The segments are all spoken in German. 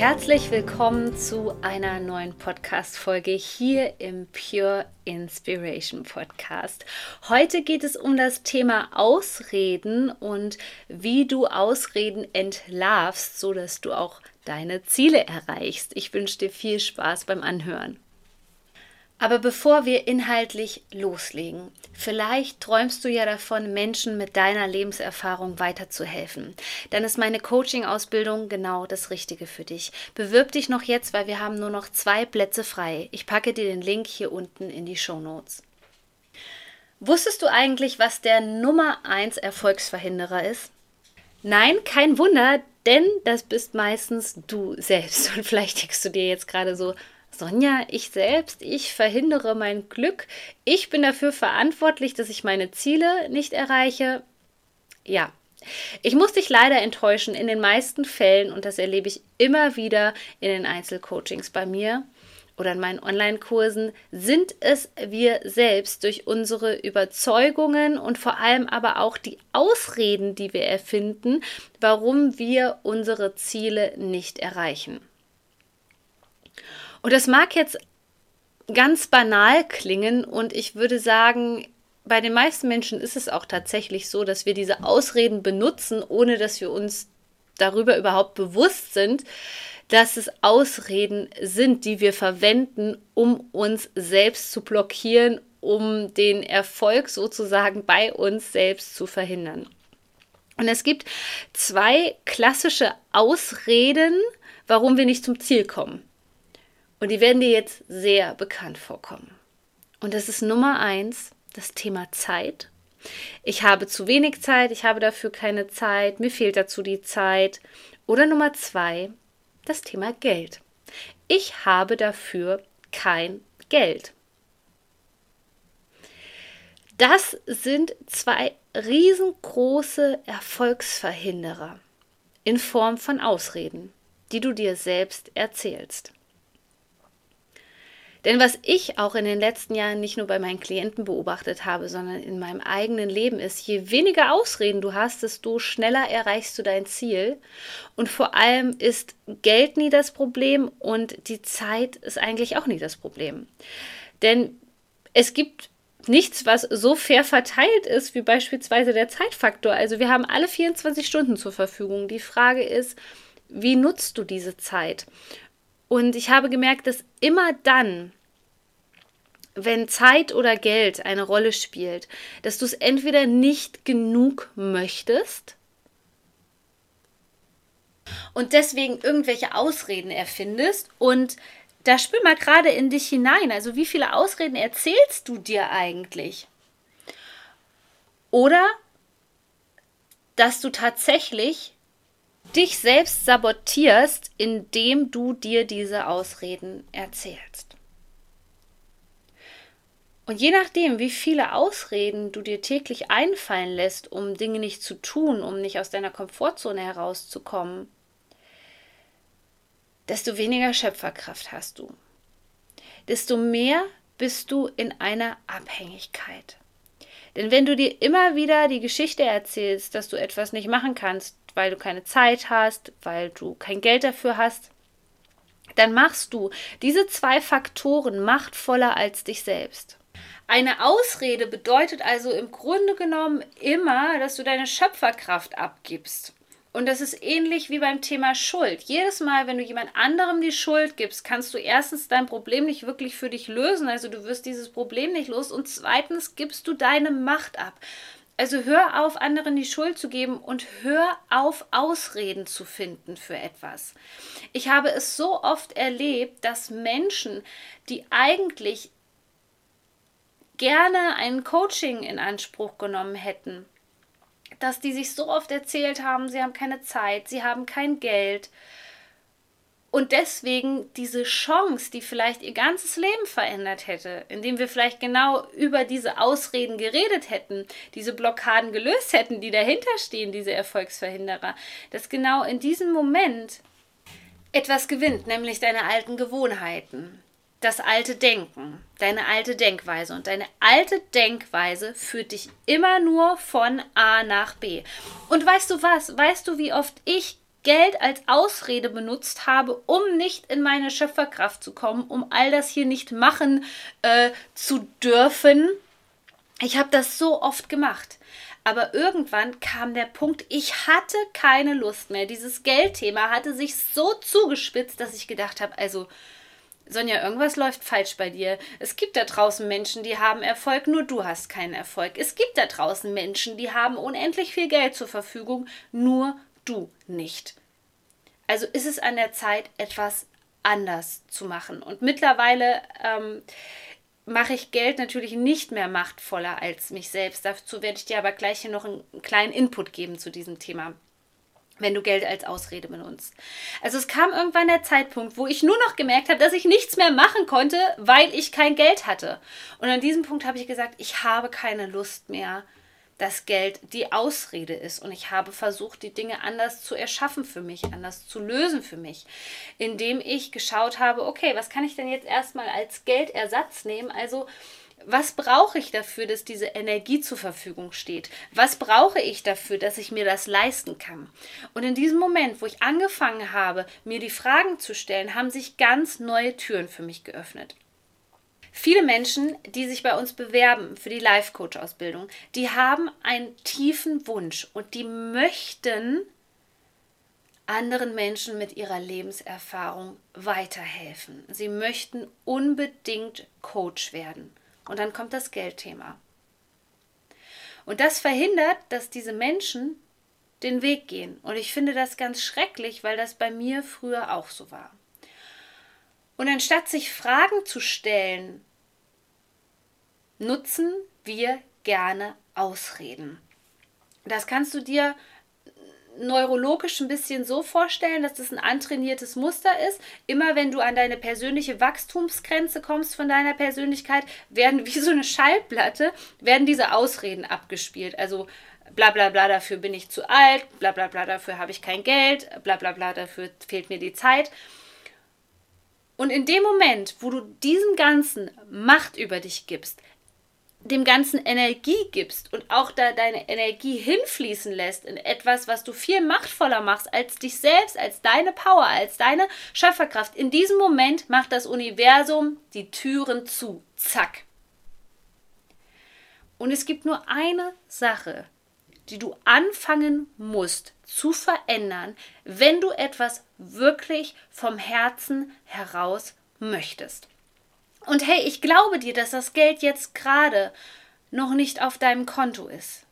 Herzlich willkommen zu einer neuen Podcast-Folge hier im Pure Inspiration Podcast. Heute geht es um das Thema Ausreden und wie du Ausreden entlarvst, sodass du auch deine Ziele erreichst. Ich wünsche dir viel Spaß beim Anhören. Aber bevor wir inhaltlich loslegen, vielleicht träumst du ja davon, Menschen mit deiner Lebenserfahrung weiterzuhelfen. Dann ist meine Coaching-Ausbildung genau das Richtige für dich. Bewirb dich noch jetzt, weil wir haben nur noch zwei Plätze frei. Ich packe dir den Link hier unten in die Show Notes. Wusstest du eigentlich, was der Nummer 1 Erfolgsverhinderer ist? Nein, kein Wunder, denn das bist meistens du selbst. Und vielleicht denkst du dir jetzt gerade so, Sonja, ich selbst, ich verhindere mein Glück. Ich bin dafür verantwortlich, dass ich meine Ziele nicht erreiche. Ja, ich muss dich leider enttäuschen. In den meisten Fällen, und das erlebe ich immer wieder in den Einzelcoachings bei mir oder in meinen Online-Kursen, sind es wir selbst durch unsere Überzeugungen und vor allem aber auch die Ausreden, die wir erfinden, warum wir unsere Ziele nicht erreichen. Und das mag jetzt ganz banal klingen und ich würde sagen, bei den meisten Menschen ist es auch tatsächlich so, dass wir diese Ausreden benutzen, ohne dass wir uns darüber überhaupt bewusst sind, dass es Ausreden sind, die wir verwenden, um uns selbst zu blockieren, um den Erfolg sozusagen bei uns selbst zu verhindern. Und es gibt zwei klassische Ausreden, warum wir nicht zum Ziel kommen. Und die werden dir jetzt sehr bekannt vorkommen. Und das ist Nummer eins, das Thema Zeit. Ich habe zu wenig Zeit, ich habe dafür keine Zeit, mir fehlt dazu die Zeit. Oder Nummer zwei, das Thema Geld. Ich habe dafür kein Geld. Das sind zwei riesengroße Erfolgsverhinderer in Form von Ausreden, die du dir selbst erzählst. Denn was ich auch in den letzten Jahren nicht nur bei meinen Klienten beobachtet habe, sondern in meinem eigenen Leben ist, je weniger Ausreden du hast, desto schneller erreichst du dein Ziel. Und vor allem ist Geld nie das Problem und die Zeit ist eigentlich auch nie das Problem. Denn es gibt nichts, was so fair verteilt ist wie beispielsweise der Zeitfaktor. Also wir haben alle 24 Stunden zur Verfügung. Die Frage ist, wie nutzt du diese Zeit? Und ich habe gemerkt, dass immer dann, wenn Zeit oder Geld eine Rolle spielt, dass du es entweder nicht genug möchtest und deswegen irgendwelche Ausreden erfindest und da spür mal gerade in dich hinein. Also wie viele Ausreden erzählst du dir eigentlich? Oder dass du tatsächlich dich selbst sabotierst, indem du dir diese Ausreden erzählst. Und je nachdem, wie viele Ausreden du dir täglich einfallen lässt, um Dinge nicht zu tun, um nicht aus deiner Komfortzone herauszukommen, desto weniger Schöpferkraft hast du. Desto mehr bist du in einer Abhängigkeit. Denn wenn du dir immer wieder die Geschichte erzählst, dass du etwas nicht machen kannst, weil du keine Zeit hast, weil du kein Geld dafür hast, dann machst du diese zwei Faktoren machtvoller als dich selbst. Eine Ausrede bedeutet also im Grunde genommen immer, dass du deine Schöpferkraft abgibst. Und das ist ähnlich wie beim Thema Schuld. Jedes Mal, wenn du jemand anderem die Schuld gibst, kannst du erstens dein Problem nicht wirklich für dich lösen, also du wirst dieses Problem nicht los und zweitens gibst du deine Macht ab. Also hör auf, anderen die Schuld zu geben und hör auf, Ausreden zu finden für etwas. Ich habe es so oft erlebt, dass Menschen, die eigentlich gerne ein Coaching in Anspruch genommen hätten, dass die sich so oft erzählt haben, sie haben keine Zeit, sie haben kein Geld. Und deswegen diese Chance, die vielleicht ihr ganzes Leben verändert hätte, indem wir vielleicht genau über diese Ausreden geredet hätten, diese Blockaden gelöst hätten, die dahinter stehen, diese Erfolgsverhinderer, dass genau in diesem Moment etwas gewinnt, nämlich deine alten Gewohnheiten, das alte Denken, deine alte Denkweise. Und deine alte Denkweise führt dich immer nur von A nach B. Und weißt du was? Weißt du, wie oft ich Geld als Ausrede benutzt habe, um nicht in meine Schöpferkraft zu kommen, um all das hier nicht machen äh, zu dürfen. Ich habe das so oft gemacht. Aber irgendwann kam der Punkt, ich hatte keine Lust mehr. Dieses Geldthema hatte sich so zugespitzt, dass ich gedacht habe, also Sonja, irgendwas läuft falsch bei dir. Es gibt da draußen Menschen, die haben Erfolg, nur du hast keinen Erfolg. Es gibt da draußen Menschen, die haben unendlich viel Geld zur Verfügung, nur du nicht. Also ist es an der Zeit, etwas anders zu machen. Und mittlerweile ähm, mache ich Geld natürlich nicht mehr machtvoller als mich selbst. Dazu werde ich dir aber gleich hier noch einen kleinen Input geben zu diesem Thema wenn du Geld als Ausrede benutzt. Also es kam irgendwann der Zeitpunkt, wo ich nur noch gemerkt habe, dass ich nichts mehr machen konnte, weil ich kein Geld hatte. Und an diesem Punkt habe ich gesagt, ich habe keine Lust mehr, dass Geld die Ausrede ist. Und ich habe versucht, die Dinge anders zu erschaffen für mich, anders zu lösen für mich, indem ich geschaut habe, okay, was kann ich denn jetzt erstmal als Geldersatz nehmen? Also was brauche ich dafür, dass diese Energie zur Verfügung steht? Was brauche ich dafür, dass ich mir das leisten kann? Und in diesem Moment, wo ich angefangen habe, mir die Fragen zu stellen, haben sich ganz neue Türen für mich geöffnet. Viele Menschen, die sich bei uns bewerben für die Life Coach Ausbildung, die haben einen tiefen Wunsch und die möchten anderen Menschen mit ihrer Lebenserfahrung weiterhelfen. Sie möchten unbedingt Coach werden. Und dann kommt das Geldthema. Und das verhindert, dass diese Menschen den Weg gehen. Und ich finde das ganz schrecklich, weil das bei mir früher auch so war. Und anstatt sich Fragen zu stellen, nutzen wir gerne Ausreden. Das kannst du dir neurologisch ein bisschen so vorstellen, dass das ein antrainiertes Muster ist. Immer wenn du an deine persönliche Wachstumsgrenze kommst von deiner Persönlichkeit, werden wie so eine Schallplatte, werden diese Ausreden abgespielt. Also bla bla bla, dafür bin ich zu alt, bla bla bla, dafür habe ich kein Geld, bla bla bla, dafür fehlt mir die Zeit. Und in dem Moment, wo du diesem Ganzen Macht über dich gibst, dem Ganzen Energie gibst und auch da deine Energie hinfließen lässt in etwas, was du viel machtvoller machst als dich selbst, als deine Power, als deine Schöpferkraft, in diesem Moment macht das Universum die Türen zu. Zack. Und es gibt nur eine Sache, die du anfangen musst zu verändern, wenn du etwas wirklich vom Herzen heraus möchtest. Und hey, ich glaube dir, dass das Geld jetzt gerade noch nicht auf deinem Konto ist.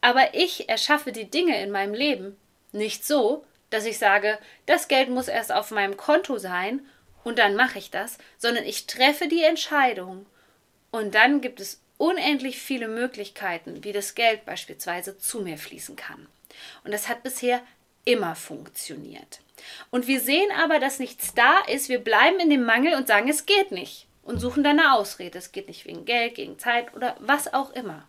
Aber ich erschaffe die Dinge in meinem Leben nicht so, dass ich sage, das Geld muss erst auf meinem Konto sein und dann mache ich das, sondern ich treffe die Entscheidung und dann gibt es unendlich viele Möglichkeiten, wie das Geld beispielsweise zu mir fließen kann. Und das hat bisher immer funktioniert. Und wir sehen aber, dass nichts da ist. Wir bleiben in dem Mangel und sagen, es geht nicht. Und suchen dann eine Ausrede. Es geht nicht wegen Geld, gegen Zeit oder was auch immer.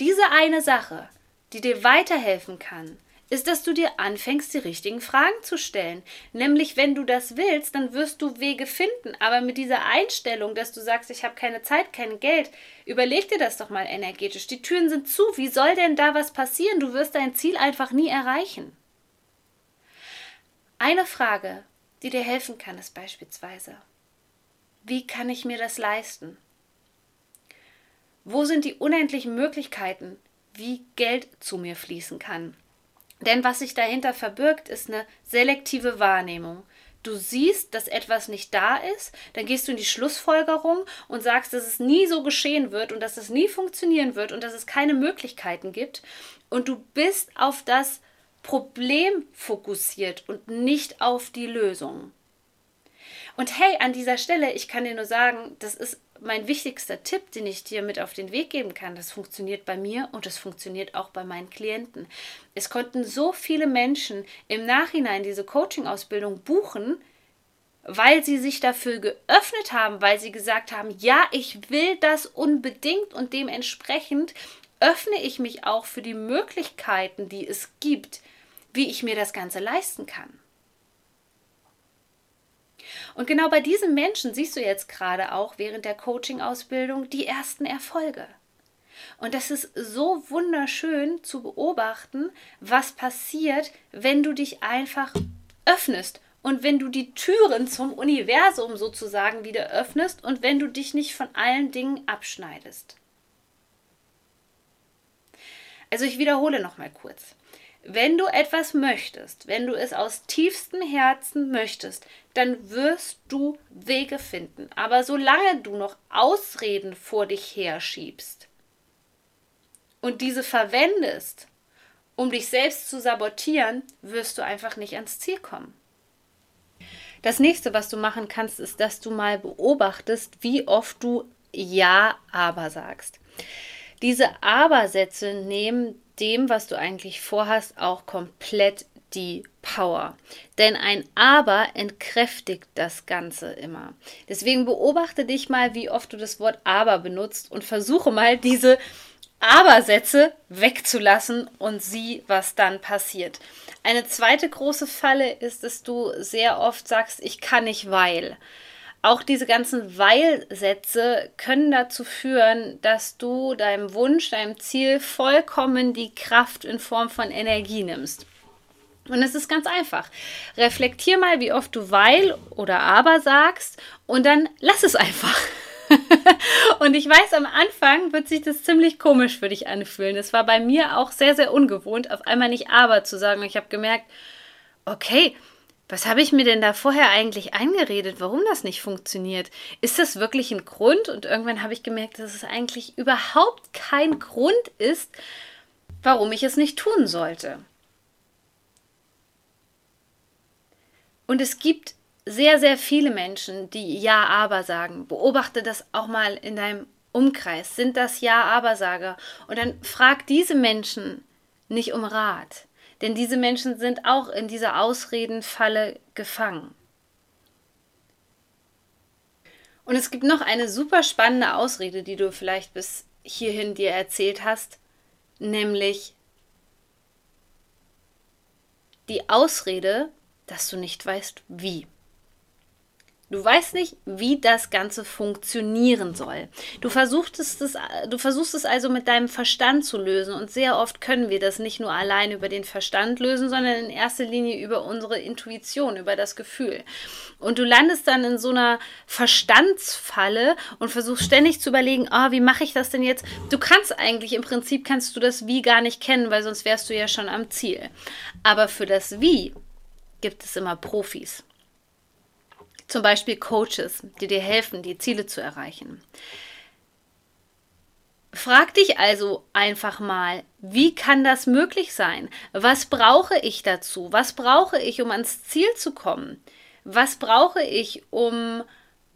Diese eine Sache, die dir weiterhelfen kann, ist, dass du dir anfängst, die richtigen Fragen zu stellen. Nämlich, wenn du das willst, dann wirst du Wege finden. Aber mit dieser Einstellung, dass du sagst, ich habe keine Zeit, kein Geld, überleg dir das doch mal energetisch. Die Türen sind zu. Wie soll denn da was passieren? Du wirst dein Ziel einfach nie erreichen. Eine Frage, die dir helfen kann, ist beispielsweise, wie kann ich mir das leisten? Wo sind die unendlichen Möglichkeiten, wie Geld zu mir fließen kann? Denn was sich dahinter verbirgt, ist eine selektive Wahrnehmung. Du siehst, dass etwas nicht da ist, dann gehst du in die Schlussfolgerung und sagst, dass es nie so geschehen wird und dass es nie funktionieren wird und dass es keine Möglichkeiten gibt. Und du bist auf das Problem fokussiert und nicht auf die Lösung. Und hey, an dieser Stelle, ich kann dir nur sagen, das ist mein wichtigster Tipp, den ich dir mit auf den Weg geben kann. Das funktioniert bei mir und das funktioniert auch bei meinen Klienten. Es konnten so viele Menschen im Nachhinein diese Coaching-Ausbildung buchen, weil sie sich dafür geöffnet haben, weil sie gesagt haben, ja, ich will das unbedingt und dementsprechend öffne ich mich auch für die Möglichkeiten, die es gibt, wie ich mir das Ganze leisten kann. Und genau bei diesen Menschen siehst du jetzt gerade auch während der Coaching-Ausbildung die ersten Erfolge. Und das ist so wunderschön zu beobachten, was passiert, wenn du dich einfach öffnest und wenn du die Türen zum Universum sozusagen wieder öffnest und wenn du dich nicht von allen Dingen abschneidest. Also ich wiederhole noch mal kurz. Wenn du etwas möchtest, wenn du es aus tiefstem Herzen möchtest, dann wirst du Wege finden. Aber solange du noch Ausreden vor dich herschiebst und diese verwendest, um dich selbst zu sabotieren, wirst du einfach nicht ans Ziel kommen. Das nächste, was du machen kannst, ist, dass du mal beobachtest, wie oft du Ja, aber sagst. Diese Aber-Sätze nehmen dem, was du eigentlich vorhast, auch komplett die Power. Denn ein Aber entkräftigt das Ganze immer. Deswegen beobachte dich mal, wie oft du das Wort Aber benutzt und versuche mal diese Aber-Sätze wegzulassen und sieh, was dann passiert. Eine zweite große Falle ist, dass du sehr oft sagst, ich kann nicht, weil. Auch diese ganzen Weil-Sätze können dazu führen, dass du deinem Wunsch, deinem Ziel vollkommen die Kraft in Form von Energie nimmst. Und es ist ganz einfach. Reflektier mal, wie oft du weil oder aber sagst und dann lass es einfach. und ich weiß, am Anfang wird sich das ziemlich komisch für dich anfühlen. Es war bei mir auch sehr, sehr ungewohnt, auf einmal nicht aber zu sagen. Ich habe gemerkt, okay, was habe ich mir denn da vorher eigentlich eingeredet, warum das nicht funktioniert? Ist das wirklich ein Grund? Und irgendwann habe ich gemerkt, dass es eigentlich überhaupt kein Grund ist, warum ich es nicht tun sollte. Und es gibt sehr, sehr viele Menschen, die Ja, aber sagen. Beobachte das auch mal in deinem Umkreis. Sind das Ja, aber Sager? Und dann frag diese Menschen nicht um Rat. Denn diese Menschen sind auch in dieser Ausredenfalle gefangen. Und es gibt noch eine super spannende Ausrede, die du vielleicht bis hierhin dir erzählt hast, nämlich die Ausrede, dass du nicht weißt, wie. Du weißt nicht, wie das Ganze funktionieren soll. Du versuchst, es, du versuchst es also mit deinem Verstand zu lösen und sehr oft können wir das nicht nur allein über den Verstand lösen, sondern in erster Linie über unsere Intuition, über das Gefühl. Und du landest dann in so einer Verstandsfalle und versuchst ständig zu überlegen, oh, wie mache ich das denn jetzt? Du kannst eigentlich, im Prinzip kannst du das Wie gar nicht kennen, weil sonst wärst du ja schon am Ziel. Aber für das Wie gibt es immer Profis. Zum Beispiel Coaches, die dir helfen, die Ziele zu erreichen. Frag dich also einfach mal, wie kann das möglich sein? Was brauche ich dazu? Was brauche ich, um ans Ziel zu kommen? Was brauche ich, um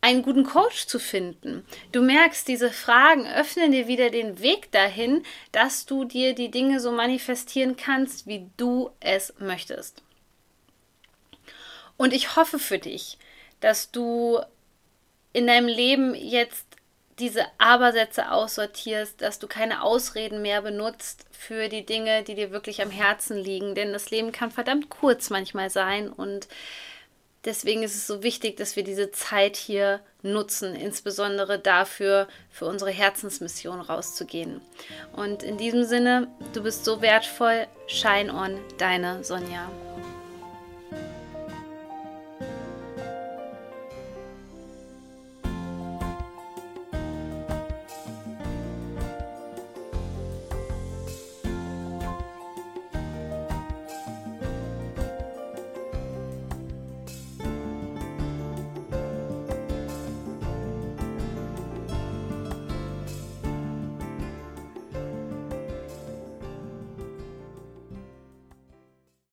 einen guten Coach zu finden? Du merkst, diese Fragen öffnen dir wieder den Weg dahin, dass du dir die Dinge so manifestieren kannst, wie du es möchtest. Und ich hoffe für dich, dass du in deinem Leben jetzt diese Abersätze aussortierst, dass du keine Ausreden mehr benutzt für die Dinge, die dir wirklich am Herzen liegen. Denn das Leben kann verdammt kurz manchmal sein und deswegen ist es so wichtig, dass wir diese Zeit hier nutzen, insbesondere dafür, für unsere Herzensmission rauszugehen. Und in diesem Sinne, du bist so wertvoll. Shine on, deine Sonja.